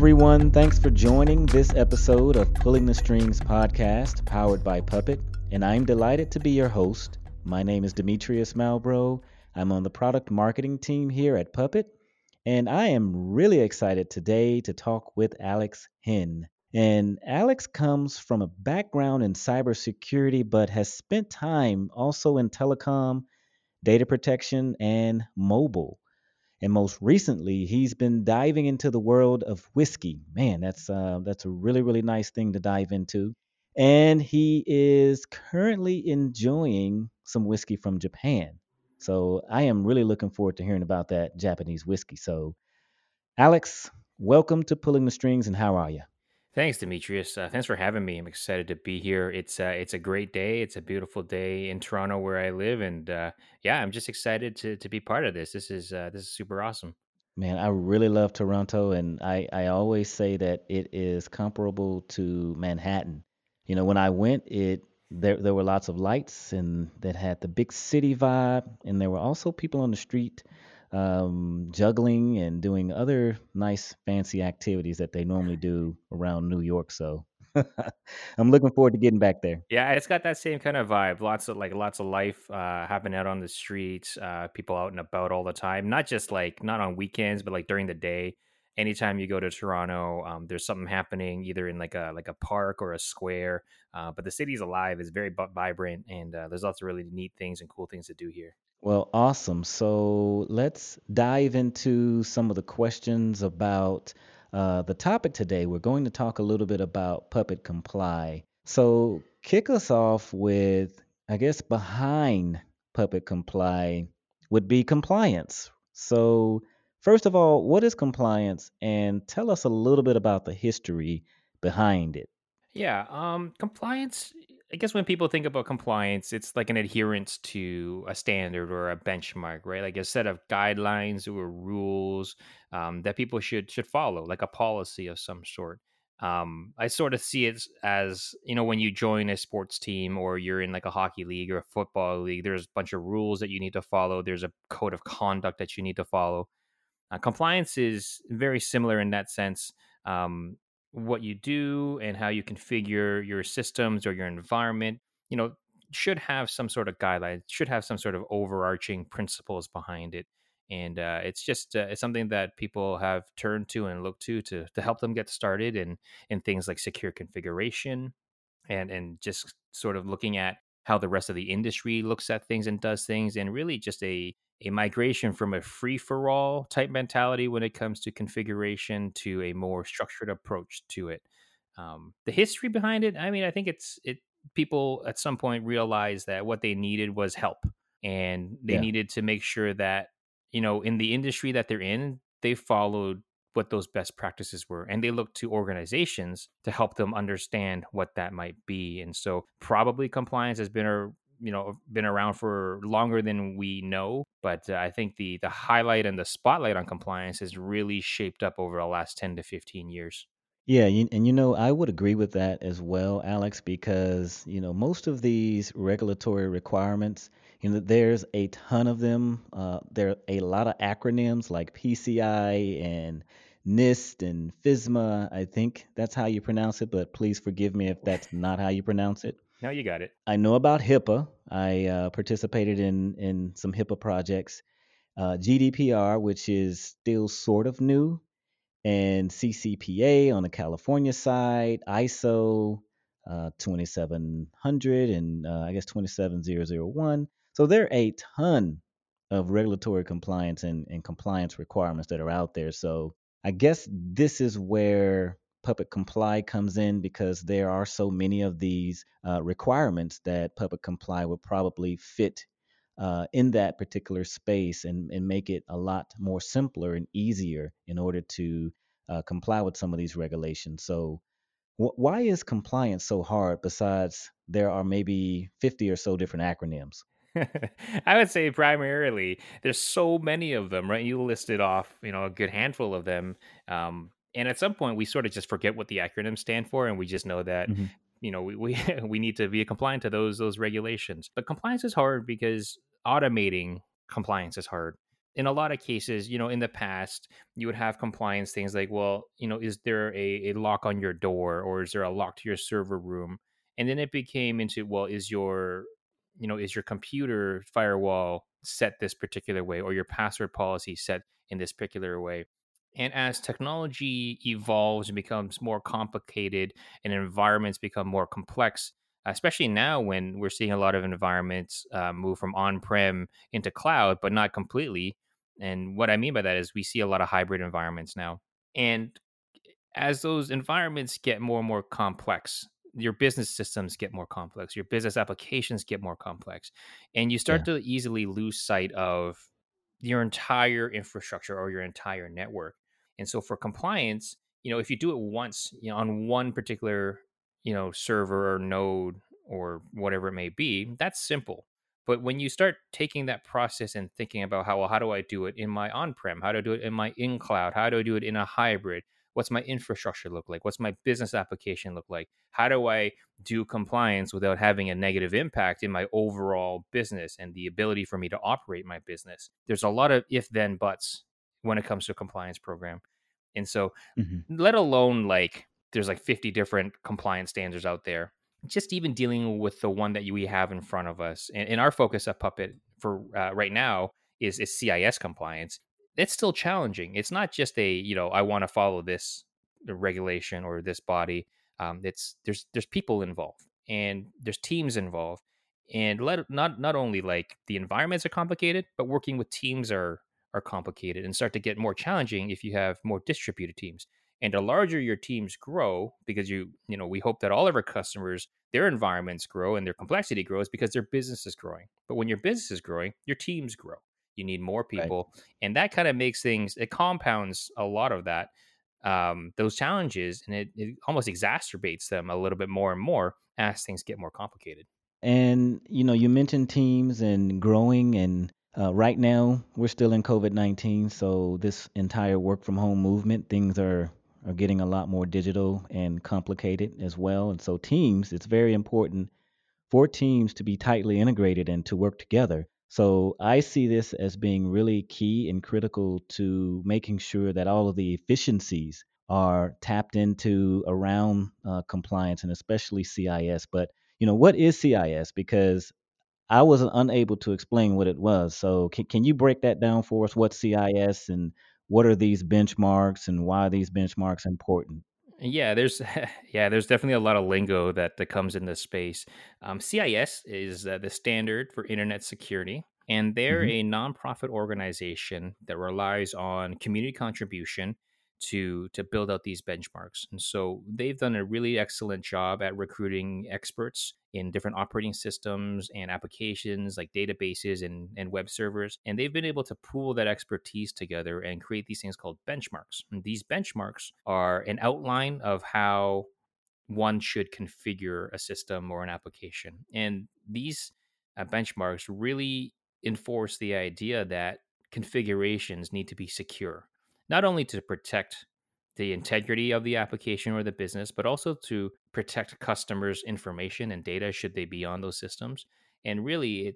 Everyone, thanks for joining this episode of Pulling the Strings podcast powered by Puppet, and I'm delighted to be your host. My name is Demetrius Malbro. I'm on the product marketing team here at Puppet, and I am really excited today to talk with Alex Henn. And Alex comes from a background in cybersecurity, but has spent time also in telecom, data protection, and mobile. And most recently, he's been diving into the world of whiskey. Man, that's uh, that's a really really nice thing to dive into. And he is currently enjoying some whiskey from Japan. So I am really looking forward to hearing about that Japanese whiskey. So, Alex, welcome to Pulling the Strings, and how are you? Thanks, Demetrius. Uh, thanks for having me. I'm excited to be here. It's uh, it's a great day. It's a beautiful day in Toronto where I live, and uh, yeah, I'm just excited to to be part of this. This is uh, this is super awesome. Man, I really love Toronto, and I I always say that it is comparable to Manhattan. You know, when I went, it there there were lots of lights and that had the big city vibe, and there were also people on the street um, juggling and doing other nice fancy activities that they normally do around New York. So I'm looking forward to getting back there. Yeah, it's got that same kind of vibe. Lots of like lots of life uh, happening out on the streets. Uh, people out and about all the time. Not just like not on weekends, but like during the day. Anytime you go to Toronto, um, there's something happening either in like a like a park or a square. Uh, but the city's alive. It's very vibrant, and uh, there's lots of really neat things and cool things to do here. Well, awesome. So let's dive into some of the questions about uh, the topic today. We're going to talk a little bit about Puppet Comply. So, kick us off with, I guess, behind Puppet Comply would be compliance. So, first of all, what is compliance? And tell us a little bit about the history behind it. Yeah, um, compliance. I guess when people think about compliance, it's like an adherence to a standard or a benchmark, right? Like a set of guidelines or rules um, that people should should follow, like a policy of some sort. Um, I sort of see it as you know when you join a sports team or you're in like a hockey league or a football league. There's a bunch of rules that you need to follow. There's a code of conduct that you need to follow. Uh, compliance is very similar in that sense. Um, what you do and how you configure your systems or your environment, you know, should have some sort of guidelines, should have some sort of overarching principles behind it. And uh, it's just uh, it's something that people have turned to and looked to to to help them get started in in things like secure configuration and and just sort of looking at how the rest of the industry looks at things and does things and really just a a migration from a free for all type mentality when it comes to configuration to a more structured approach to it. Um, the history behind it, I mean, I think it's it. People at some point realized that what they needed was help, and they yeah. needed to make sure that you know in the industry that they're in, they followed what those best practices were and they looked to organizations to help them understand what that might be and so probably compliance has been a you know been around for longer than we know but uh, i think the the highlight and the spotlight on compliance has really shaped up over the last 10 to 15 years yeah, and you know, I would agree with that as well, Alex, because, you know, most of these regulatory requirements, you know, there's a ton of them. Uh, there are a lot of acronyms like PCI and NIST and FISMA. I think that's how you pronounce it, but please forgive me if that's not how you pronounce it. No, you got it. I know about HIPAA. I uh, participated in in some HIPAA projects. Uh, GDPR, which is still sort of new, and CCPA on the California side, ISO uh, 2700 and uh, I guess 27001. So there are a ton of regulatory compliance and, and compliance requirements that are out there. So I guess this is where Puppet Comply comes in because there are so many of these uh, requirements that Puppet Comply would probably fit uh, in that particular space and, and make it a lot more simpler and easier in order to uh, comply with some of these regulations. So, wh- why is compliance so hard besides there are maybe 50 or so different acronyms? I would say primarily there's so many of them, right? You listed off, you know, a good handful of them. Um, and at some point we sort of just forget what the acronyms stand for and we just know that mm-hmm. you know we, we we need to be compliant to those those regulations but compliance is hard because automating compliance is hard in a lot of cases, you know, in the past, you would have compliance things like, well, you know, is there a, a lock on your door or is there a lock to your server room? And then it became into, well, is your, you know, is your computer firewall set this particular way or your password policy set in this particular way? And as technology evolves and becomes more complicated and environments become more complex, especially now when we're seeing a lot of environments uh, move from on-prem into cloud but not completely and what i mean by that is we see a lot of hybrid environments now and as those environments get more and more complex your business systems get more complex your business applications get more complex and you start Yeah. to easily lose sight of your entire infrastructure or your entire network and so for compliance you know if you do it once you know on one particular you know server or node or whatever it may be that's simple. But when you start taking that process and thinking about how well how do i do it in my on-prem? How do i do it in my in cloud? How do i do it in a hybrid? What's my infrastructure look like? What's my business application look like? How do i do compliance without having a negative impact in my overall business and the ability for me to operate my business? There's a lot of if then buts when it comes to compliance program and so hmm let alone like there's like 50 different compliance standards out there just even dealing with the one that we have in front of us and, and our focus at puppet for uh, right now is is cis compliance. It's still challenging. It's not just a you know i want to follow this regulation or this body. Um, it's there's there's people involved and there's teams involved and let not not only like the environments are complicated but working with teams are are complicated and start to get more challenging if you have more distributed teams. And the larger your teams grow because you you know we hope that all of our customers their environments grow and their complexity grows because their business is growing. But when your business is growing your teams grow. You need more Right. people and that kind of makes things it compounds a lot of that um, those challenges and it, it almost exacerbates them a little bit more and more as things get more complicated. And you know, you mentioned teams and growing, and uh, right now we're still in COVID nineteen, so this entire work from home movement, things are are getting a lot more digital and complicated as well. And so teams, it's very important for teams to be tightly integrated and to work together. So I see this as being really key and critical to making sure that all of the efficiencies are tapped into around uh, compliance and especially CIS. But you know, what is CIS? Because I was unable to explain what it was. So can, can you break that down for us? What's CIS and what are these benchmarks and why are these benchmarks important? Yeah, there's yeah, there's definitely a lot of lingo that that comes in this space. Um, CIS is uh, the standard for internet security, and they're hmm a nonprofit organization that relies on community contribution to to build out these benchmarks. And so they've done a really excellent job at recruiting experts in different operating systems and applications like databases and, and web servers. And they've been able to pool that expertise together and create these things called benchmarks. And these benchmarks are an outline of how one should configure a system or an application. And these uh, benchmarks really enforce the idea that configurations need to be secure, not only to protect the integrity of the application or the business, but also to protect customers' information and data should they be on those systems. And really, it,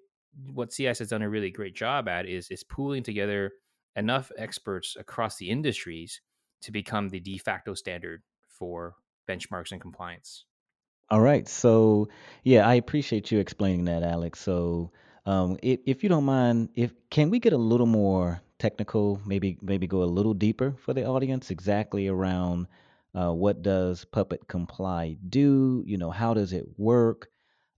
what CIS has done a really great job at is is pooling together enough experts across the industries to become the de facto standard for benchmarks and compliance. All right. So, yeah, I appreciate you explaining that, Alex. So, um, if, if you don't mind, if can we get a little more technical, maybe maybe go a little deeper for the audience, exactly around uh, what does Puppet Comply do? You know, how does it work?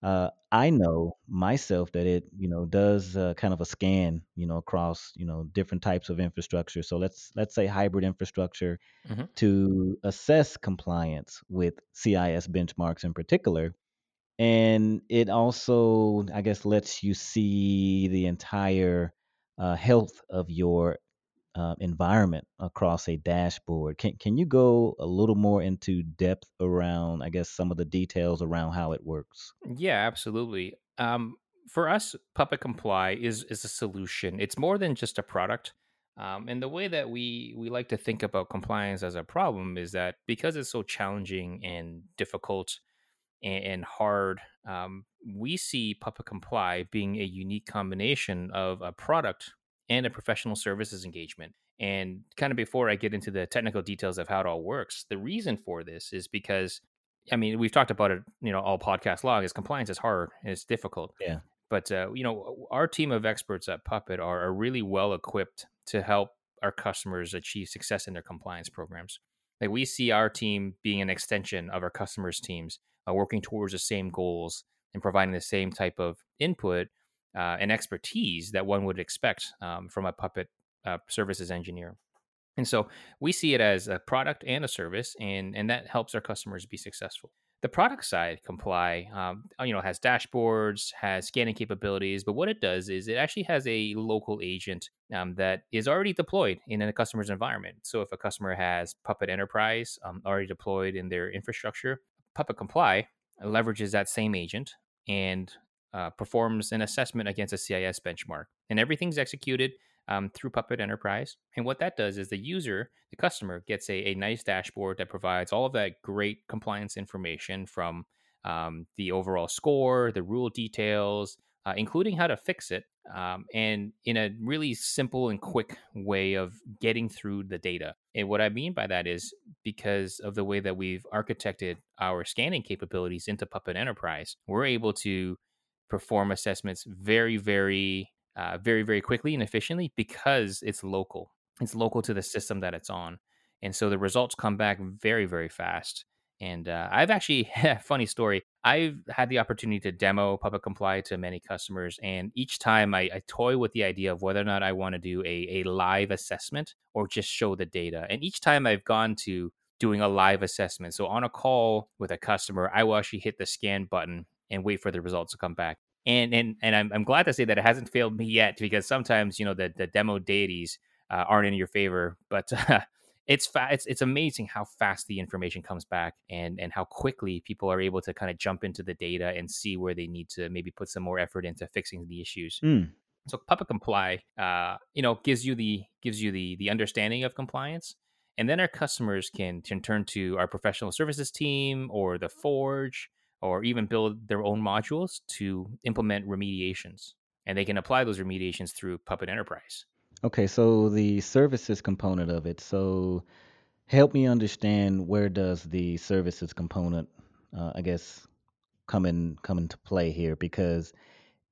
Uh, I know myself that it, you know, does uh, kind of a scan, you know, across, you know, different types of infrastructure. So let's let's say hybrid infrastructure Mhm. to assess compliance with CIS benchmarks in particular. And it also, I guess, lets you see the entire uh, health of your uh, environment across a dashboard. Can can you go a little more into depth around, I guess, some of the details around how it works? Yeah, absolutely. Um, for us, Puppet Comply is is a solution. It's more than just a product. Um, and the way that we we like to think about compliance as a problem is that because it's so challenging and difficult and, and hard, um, we see Puppet Comply being a unique combination of a product and a professional services engagement. And kind of before I get into the technical details of how it all works, the reason for this is because I mean, we've talked about it, you know, all podcast long is compliance is hard and it's difficult. Yeah. But uh, you know, our team of experts at Puppet are, are really well equipped to help our customers achieve success in their compliance programs. Like we see our team being an extension of our customers' teams, uh, working towards the same goals and providing the same type of input uh, and expertise that one would expect um, from a Puppet uh, services engineer. And so we see it as a product and a service, and and that helps our customers be successful. The product side, Comply, um, you know, has dashboards, has scanning capabilities, but what it does is it actually has a local agent um, that is already deployed in a customer's environment. So if a customer has Puppet Enterprise um, already deployed in their infrastructure, Puppet Comply leverages that same agent and uh, performs an assessment against a CIS benchmark, and everything's executed um, through Puppet Enterprise. And what that does is the user, the customer, gets a, a nice dashboard that provides all of that great compliance information from um, the overall score, the rule details, uh, including how to fix it, um, and in a really simple and quick way of getting through the data. And what I mean by that is because of the way that we've architected our scanning capabilities into Puppet Enterprise, we're able to perform assessments very, very uh, very very quickly and efficiently because it's local. It's local to the system that it's on. And so the results come back very very fast. And uh, i've actually funny story i've had the opportunity to demo Puppet Comply to many customers and each time I, I toy with the idea of whether or not i want to do a, a live assessment or just show the data. And each time i've gone to doing a live assessment so on a call with a customer i will actually hit the scan button and wait for the results to come back. And and and I'm, I'm glad to say that it hasn't failed me yet because sometimes you know the the demo deities uh, aren't in your favor, but uh, it's fa- it's it's amazing how fast the information comes back and and how quickly people are able to kind of jump into the data and see where they need to maybe put some more effort into fixing the issues. Mm. So Puppet Comply, uh, you know, gives you the gives you the the understanding of compliance, and then our customers can can turn to our professional services team or the Forge or even build their own modules to implement remediations. And they can apply those remediations through Puppet Enterprise. Okay, so the services component of it. So help me understand where does the services component, uh, I guess, come in come into play here? Because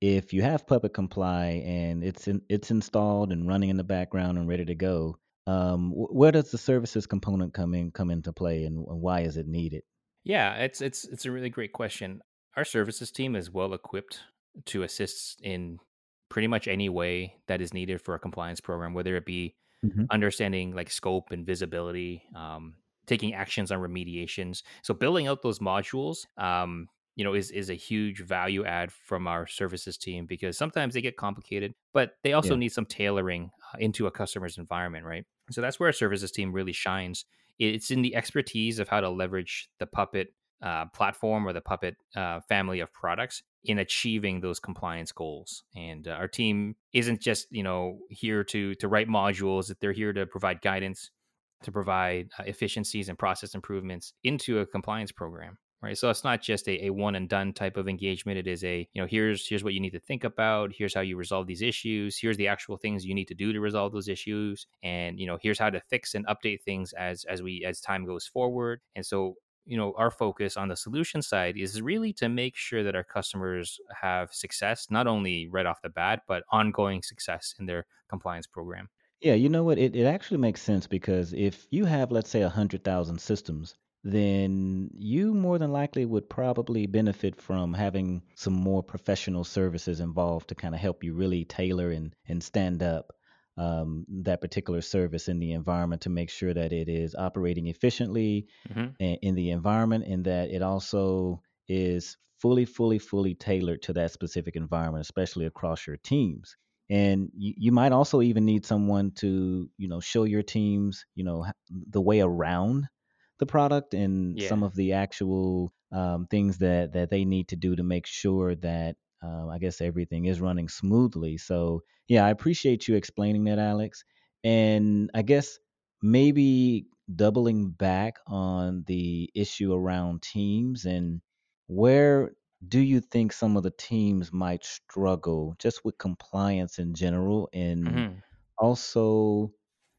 if you have Puppet Comply and it's in, it's installed and running in the background and ready to go, um, where does the services component come in come into play, and, and why is it needed? Yeah, it's it's it's a really great question. Our services team is well equipped to assist in pretty much any way that is needed for a compliance program, whether it be mm-hmm. understanding like scope and visibility, um, taking actions on remediations. So building out those modules, um, you know, is is a huge value add from our services team because sometimes they get complicated, but they also yeah. need some tailoring uh, into a customer's environment, right? So that's where our services team really shines it's in the expertise of how to leverage the Puppet uh, platform or the Puppet uh, family of products in achieving those compliance goals. And uh, our team isn't just you know here to to write modules; that they're here to provide guidance, to provide uh, efficiencies and process improvements into a compliance program right? So it's not just a, a one and done type of engagement. It is a you know here's here's what you need to think about. Here's how you resolve these issues. Here's the actual things you need to do to resolve those issues. And you know here's how to fix and update things as as we as time goes forward. And so you know our focus on the solution side is really to make sure that our customers have success not only right off the bat but ongoing success in their compliance program. Yeah you know what? It, it actually makes sense because if you have let's say a hundred thousand systems then you more than likely would probably benefit from having some more professional services involved to kind of help you really tailor and, and stand up um, that particular service in the environment to make sure that it is operating efficiently mm-hmm. in, in the environment and that it also is fully, fully, fully tailored to that specific environment, especially across your teams. And you, you might also even need someone to, you know, show your teams, you know, the way around the product and yeah. some of the actual um, things that that they need to do to make sure that uh, I guess everything is running smoothly. So yeah, I appreciate you explaining that, Alex. And I guess maybe doubling back on the issue around teams and where do you think some of the teams might struggle just with compliance in general? And hmm also,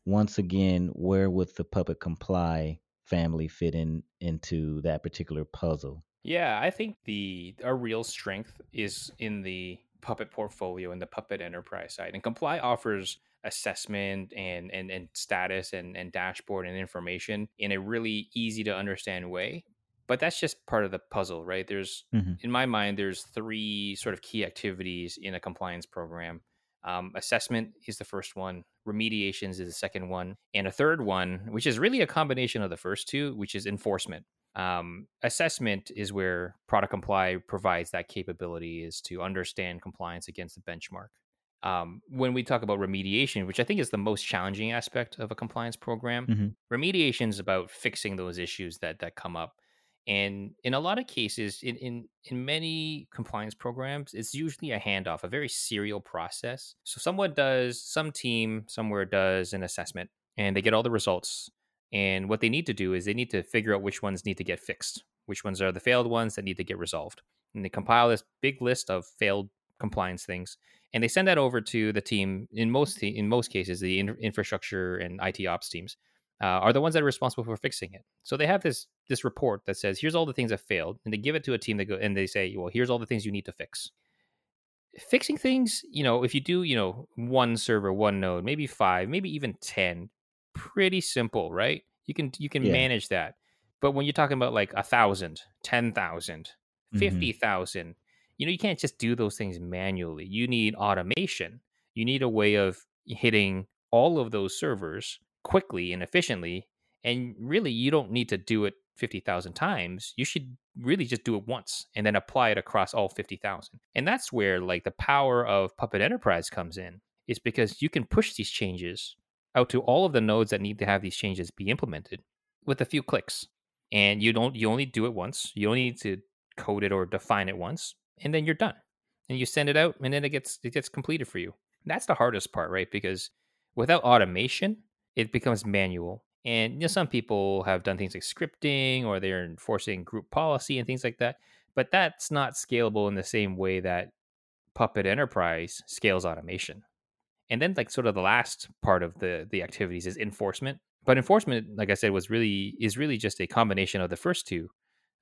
once again, where would the Puppet Comply family fit in into that particular puzzle? Yeah, I think the our real strength is in the Puppet portfolio and the Puppet enterprise side. And Comply offers assessment and and, and status and, and dashboard and information in a really easy to understand way. But that's just part of the puzzle, right? There's hmm in my mind, there's three sort of key activities in a compliance program. Um, assessment is the first one, remediations is the second one, and a third one, which is really a combination of the first two, which is enforcement um, assessment is where Puppet Comply provides that capability is to understand compliance against the benchmark. Um, when we talk about remediation which i think is the most challenging aspect of a compliance program hmm remediation is about fixing those issues that that come up. And in a lot of cases in, in in many compliance programs it's usually a handoff a very serial process. So someone does some team somewhere does an assessment and they get all the results and what they need to do is they need to figure out which ones need to get fixed, which ones are the failed ones that need to get resolved. And they compile this big list of failed compliance things, and they send that over to the team. In most in most cases, the in- infrastructure and IT ops teams uh, are the ones that are responsible for fixing it. So they have this this report that says here's all the things that failed, and they give it to a team that go and they say, well, here's all the things you need to fix fixing things, you know, if you do, you know, one server, one node, maybe five, maybe even 10, pretty simple, right? You can you can Yeah. manage that. But when you're talking about like a thousand, ten thousand, hmm you know, you can't just do those things manually. You need automation. You need a way of hitting all of those servers quickly and efficiently. And really, you don't need to do it 50,000 times. You should really just do it once and then apply it across all 50,000. And that's where like the power of Puppet Enterprise comes in. Is because you can push these changes out to all of the nodes that need to have these changes be implemented with a few clicks. And you don't you only do it once. You only need to code it or define it once, and then you're done. And you send it out and then it gets it gets completed for you. That's the hardest part, right? Because without automation, it becomes manual. And you know, some people have done things like scripting or they're enforcing group policy and things like that. But that's not scalable in the same way that Puppet Enterprise scales automation. And then like sort of the last part of the the activities is enforcement. But enforcement, like I said, was really is really just a combination of the first two.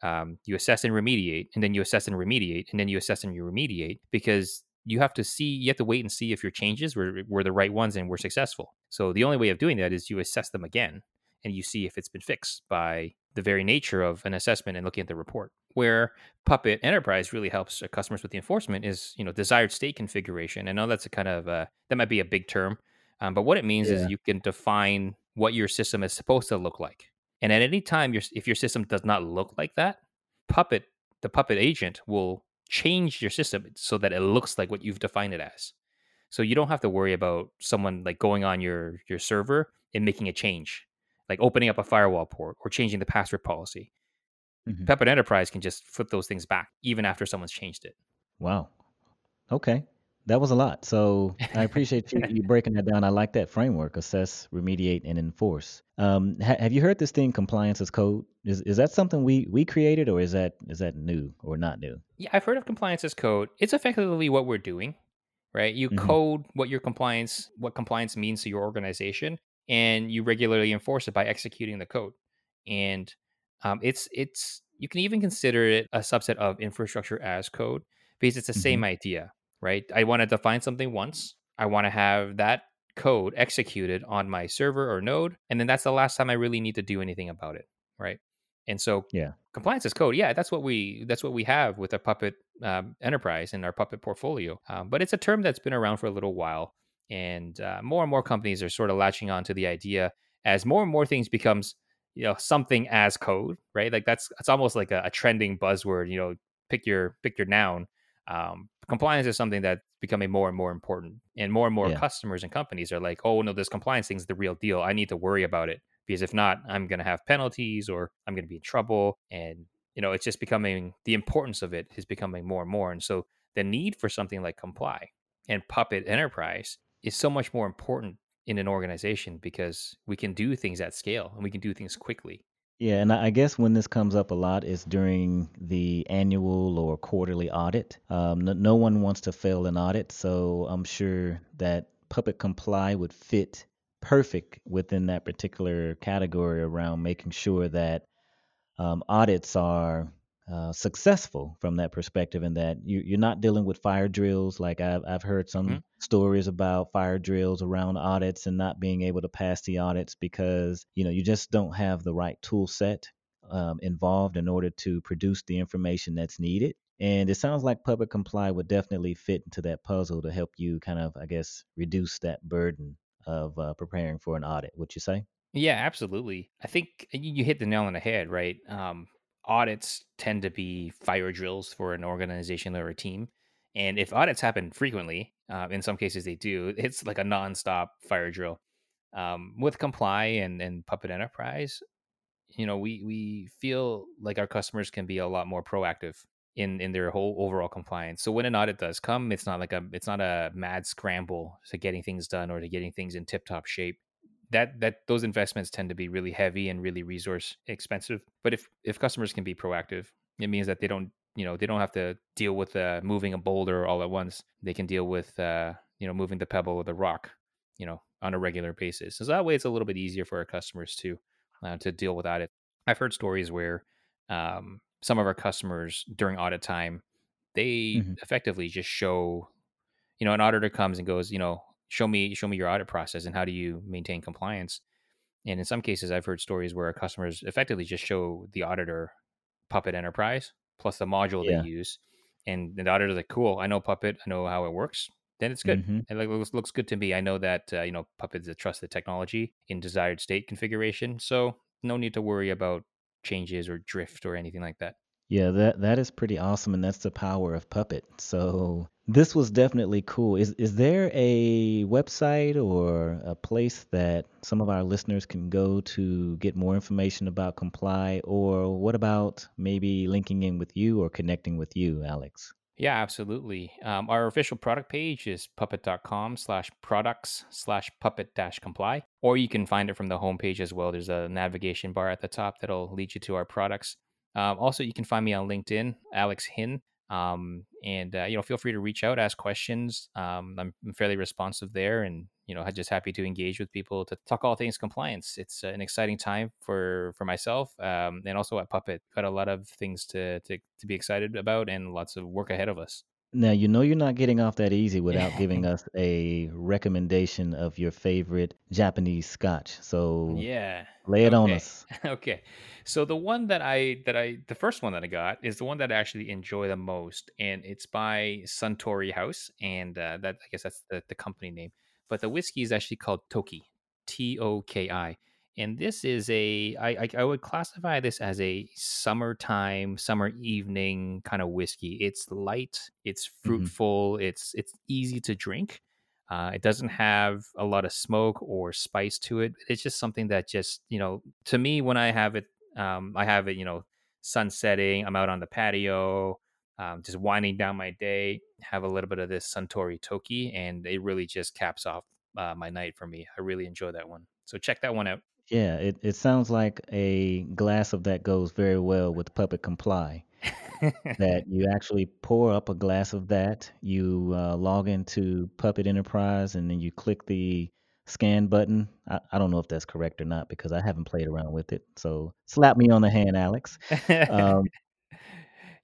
Um, you assess and remediate, and then you assess and remediate, and then you assess and you remediate because you have to see you have to wait and see if your changes were were the right ones and were successful. So the only way of doing that is you assess them again and you see if it's been fixed by the very nature of an assessment and looking at the report. Where Puppet Enterprise really helps uh, customers with the enforcement is, you know, desired state configuration. I know that's a kind of uh, that might be a big term, um, but what it means is you can define what your system is supposed to look like. And at any time, your, if your system does not look like that, Puppet, the Puppet agent, will change your system so that it looks like what you've defined it as. So you don't have to worry about someone like going on your your server and making a change, like opening up a firewall port or changing the password policy. hmm Puppet Enterprise can just flip those things back even after someone's changed it. Wow. Okay. That was a lot. So I appreciate you, you breaking that down. I like that framework assess, remediate, and enforce. Um, ha- have you heard this thing, compliance as code? Is, is that something we, we created or is that is that new or not new? yeah, I've heard of compliance as code. It's effectively what we're doing, right? You hmm code what your compliance what compliance means to your organization, and you regularly enforce it by executing the code. And um, it's it's you can even consider it a subset of infrastructure as code because it's the hmm same idea, right? I want to define something once. I want to have that code executed on my server or node, and then that's the last time I really need to do anything about it, right? And so Yeah. compliance as code, yeah, that's what we that's what we have with our Puppet um, enterprise and our Puppet portfolio. Um, but it's a term that's been around for a little while, and uh, more and more companies are sort of latching on to the idea as more and more things becomes you know something as code right like that's it's almost like a, a trending buzzword you know pick your pick your noun um, compliance is something that's becoming more and more important and more and more Yeah. customers and companies are like oh no this compliance thing's the real deal i need to worry about it because if not i'm going to have penalties or i'm going to be in trouble and you know it's just becoming the importance of it is becoming more and more and so the need for something like comply and puppet enterprise is so much more important in an organization because we can do things at scale and we can do things quickly Yeah, and I guess when this comes up a lot is during the annual or quarterly audit. Um, no, no one wants to fail an audit, so I'm sure that Puppet Comply would fit perfect within that particular category around making sure that um, audits are uh, successful from that perspective, in that you, you're not dealing with fire drills. Like I've I've heard some stories about fire drills around audits and not being able to pass the audits because you know you just don't have the right tool set um, involved in order to produce the information that's needed. And it sounds like Puppet Comply would definitely fit into that puzzle to help you kind of, I guess, reduce that burden of uh, preparing for an audit. Would you say? Yeah, absolutely. I think you you hit the nail on the head, right? Um, audits tend to be fire drills for an organization or a team. And if audits happen frequently, uh, in some cases they do, it's like a nonstop fire drill. Um, with Comply and, and Puppet Enterprise, you know, we, we feel like our customers can be a lot more proactive in, in their whole overall compliance. So when an audit does come, it's not like a it's not a mad scramble to getting things done or to getting things in tip top shape that that those investments tend to be really heavy and really resource expensive. But if if customers can be proactive, it means that they don't you know they don't have to deal with uh, moving a boulder all at once. They can deal with uh, you know moving the pebble or the rock, you know, on a regular basis. So that way, it's a little bit easier for our customers to uh, to deal with audit. I've heard stories where um, some of our customers during audit time they hmm effectively just show you know an auditor comes and goes you know show me show me your audit process and how do you maintain compliance. And in some cases i've heard stories where customers effectively just show the auditor puppet enterprise plus the module they use and the auditor's like cool i know puppet i know how it works then it's good. Hmm it looks, looks good to me. I know that uh, you know puppet's a trusted technology in desired state configuration so no need to worry about changes or drift or anything like that Yeah, that that is pretty awesome, and that's the power of Puppet. So this was definitely cool. Is is there a website or a place that some of our listeners can go to get more information about Comply? Or what about maybe linking in with you or connecting with you, Alex? Yeah, absolutely. Um, our official product page is puppet.com slash products slash puppet dash comply, or you can find it from the homepage as well. There's a navigation bar at the top that'll lead you to our products. Um, also, you can find me on LinkedIn, Alex Hin. Um, and, uh, you know, feel free to reach out, ask questions. Um, I'm I'm fairly responsive there and, you know, just happy to engage with people to talk all things compliance. It's an exciting time for, for myself um, and also at Puppet. Got a lot of things to, to, to be excited about and lots of work ahead of us. Now, you know you're not getting off that easy without giving us a recommendation of your favorite Japanese scotch. So Yeah. lay it on us. Okay. So the one that I that I the first one that I got is the one that I actually enjoy the most, and it's by Suntory House, and uh, that I guess that's the the company name. But the whiskey is actually called Toki, T O K I, and this is a I I, I would classify this as a summertime, summer evening kind of whiskey. It's light, it's hmm fruitful, it's it's easy to drink uh, it doesn't have a lot of smoke or spice to it. It's just something that just you know to me when I have it, um, I have it you know sun setting. I'm out on the patio, um, just winding down my day. Have a little bit of this Suntory Toki, and it really just caps off uh, my night for me. I really enjoy that one. So check that one out. Yeah, it, it sounds like a glass of that goes very well with Puppet Comply. that you actually pour up a glass of that. You uh, log into Puppet Enterprise and then you click the scan button. I, I don't know if that's correct or not because I haven't played around with it. So slap me on the hand, Alex. Um,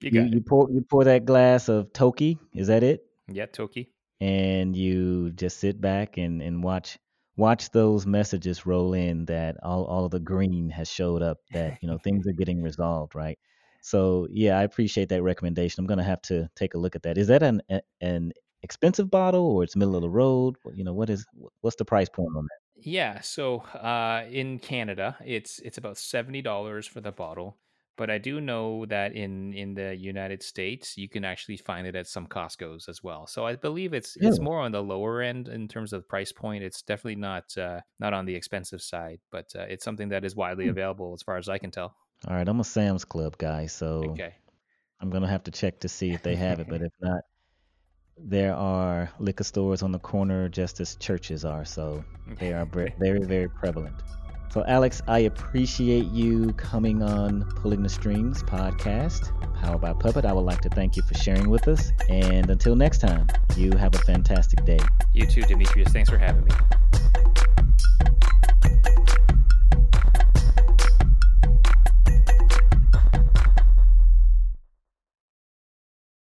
you you you pour you pour that glass of Toki. Is that it? Yeah, Toki. and you just sit back and, and watch watch those messages roll in that all, all the green has showed up that you know things are getting resolved right so yeah i appreciate that recommendation i'm going to have to take a look at that is that an an expensive bottle or it's middle of the road you know what is what's the price point on that? Yeah, so uh, in Canada, it's it's about seventy dollars for the bottle. But I do know that in in the United States, you can actually find it at some Costco's as well. So I believe it's that it's more on the lower end in terms of price point. It's definitely not uh, not on the expensive side, but uh, it's something that is widely Hmm. available as far as I can tell. all right i'm a sam's club guy so Okay. i'm going to have to check to see if they have it but if not there are liquor stores on the corner just as churches are so they are very very prevalent So, Alex, I appreciate you coming on Pulling the Strings podcast, powered by Puppet. I would like to thank you for sharing with us. And until next time, you have a fantastic day. You too, Demetrius. Thanks for having me.